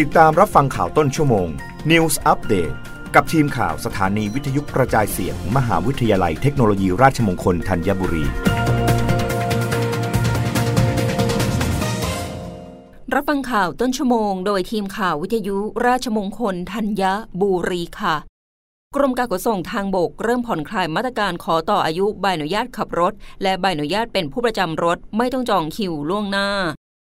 ติดตามรับฟังข่าวต้นชั่วโมง News Update กับทีมข่าวสถานีวิทยุกระจายเสียงมมหาวิทยาลัยเทคโนโลยีราชมงคลธัญบุรี รับฟังข่าวต้นชั่วโมง โดยทีมข่าววิทยุราชมงคลธัญบุรีค่ะ กรมการขนส่งทางบกเริ่มผ่อนคลายมาตรการขอต่ออายุใบอนุญาตขับรถ และใบอนุญาตเป็นผู้ประจำรถไม่ต้องจองคิวล่วงหน้า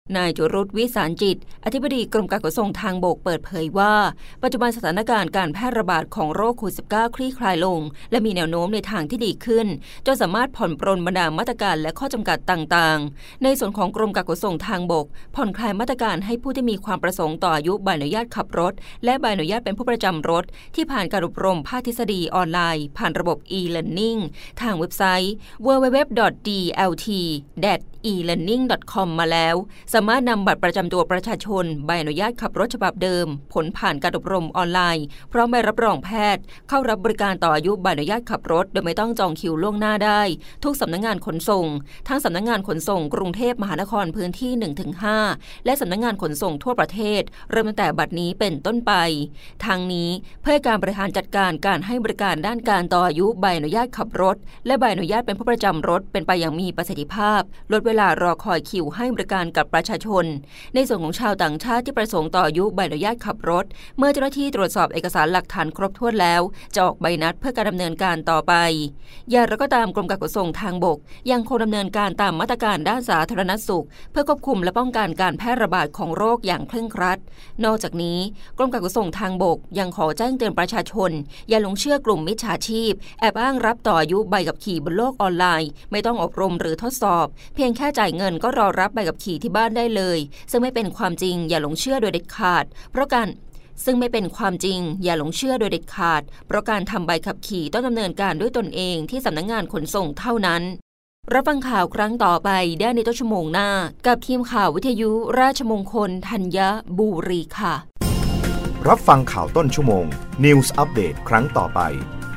นายจุรุตวิสารจิต อธิบดีกรมการขนส่งทางบกเปิดเผยว่า ปัจจุบันสถานการณ์การแพร่ระบาดของโรคโควิด -19 คลี่คลายลง และมีแนวโน้มในทางที่ดีขึ้น จนสามารถผ่อนปรนบรรดามาตรการและข้อจำกัดต่างๆ ในส่วนของกรมการขนส่งทางบก ผ่อนคลายมาตรการให้ผู้ที่มีความประสงค์ต่ออายุใบอนุญาตขับรถ และใบอนุญาตเป็นผู้ประจำรถ ที่ผ่านการอบรมภาคทฤษฎีออนไลน์ ผ่านระบบ e-learning ทางเว็บไซต์ www.dlt e-learning.com มาแล้ว สามารถนำบัตรประจำตัวประชาชน ใบอนุญาตขับรถฉบับเดิม ผลผ่านการอบรมออนไลน์พร้อมใบรับรองแพทย์ เข้ารับบริการต่ออายุใบอนุญาตขับรถ โดยไม่ต้องจองคิวล่วงหน้าได้ ทุกสำนักงงานขนส่ง ทั้งสำนักงงานขนส่ง กรุงเทพมหานครพื้นที่ 1-5 และสำนักงงานขนส่งทั่วประเทศ เริ่มตั้งแต่บัดนี้เป็นต้นไป ทางนี้เพื่อการบริหารจัดการการให้บริการด้านการต่ออายุใบอนุญาตขับรถ และใบอนุญาตเป็นผู้ประจำรถเป็นไปอย่างมีประสิทธิภาพลดเวลารอคอยคิวให้บริการกับประชาชน ในส่วนของชาวต่างชาติที่ประสงค์ต่ออายุใบอนุญาตขับรถ เมื่อเจ้าหน้าที่ตรวจสอบเอกสารหลักฐานครบถ้วนแล้ว จะออกใบนัดเพื่อการดำเนินการต่อไป อย่างไรก็ตามกรมการขนส่งทางบก ยังคงดำเนินการตามมาตรการด้านสาธารณสุข เพื่อควบคุมและป้องกันการแพร่ระบาดของโรคอย่างเคร่งครัด นอกจากนี้กรมการขนส่งทางบก ยังขอแจ้งเตือนประชาชน อย่าหลงเชื่อกลุ่มมิจฉาชีพ แอบอ้างรับต่ออายุใบกับขี่บนโลกออนไลน์ ไม่ต้องอบรมหรือทดสอบ เพียงแค่ค่จ่ายเงินก็รอรับใบกับขี่ที่บ้านได้เลย ซึ่งไม่เป็นความจริงอย่าหลงเชื่อโดยเด็ดขาด เพราะการซึ่งไม่เป็นความจริง อย่าหลงเชื่อโดยเด็ดขาด เพราะการทำใบขับขี่ต้องดำเนินการด้วยตนเองที่สำนักงงานขนส่งเท่านั้น รับฟังข่าวครั้งต่อไปได้ในต้นชั่วโมงหน้า กับทีมข่าววิทยุราชมงคลธัญบุรีค่ะ รับฟังข่าวต้นชั่วโมง News อัปเดตครั้งต่อไป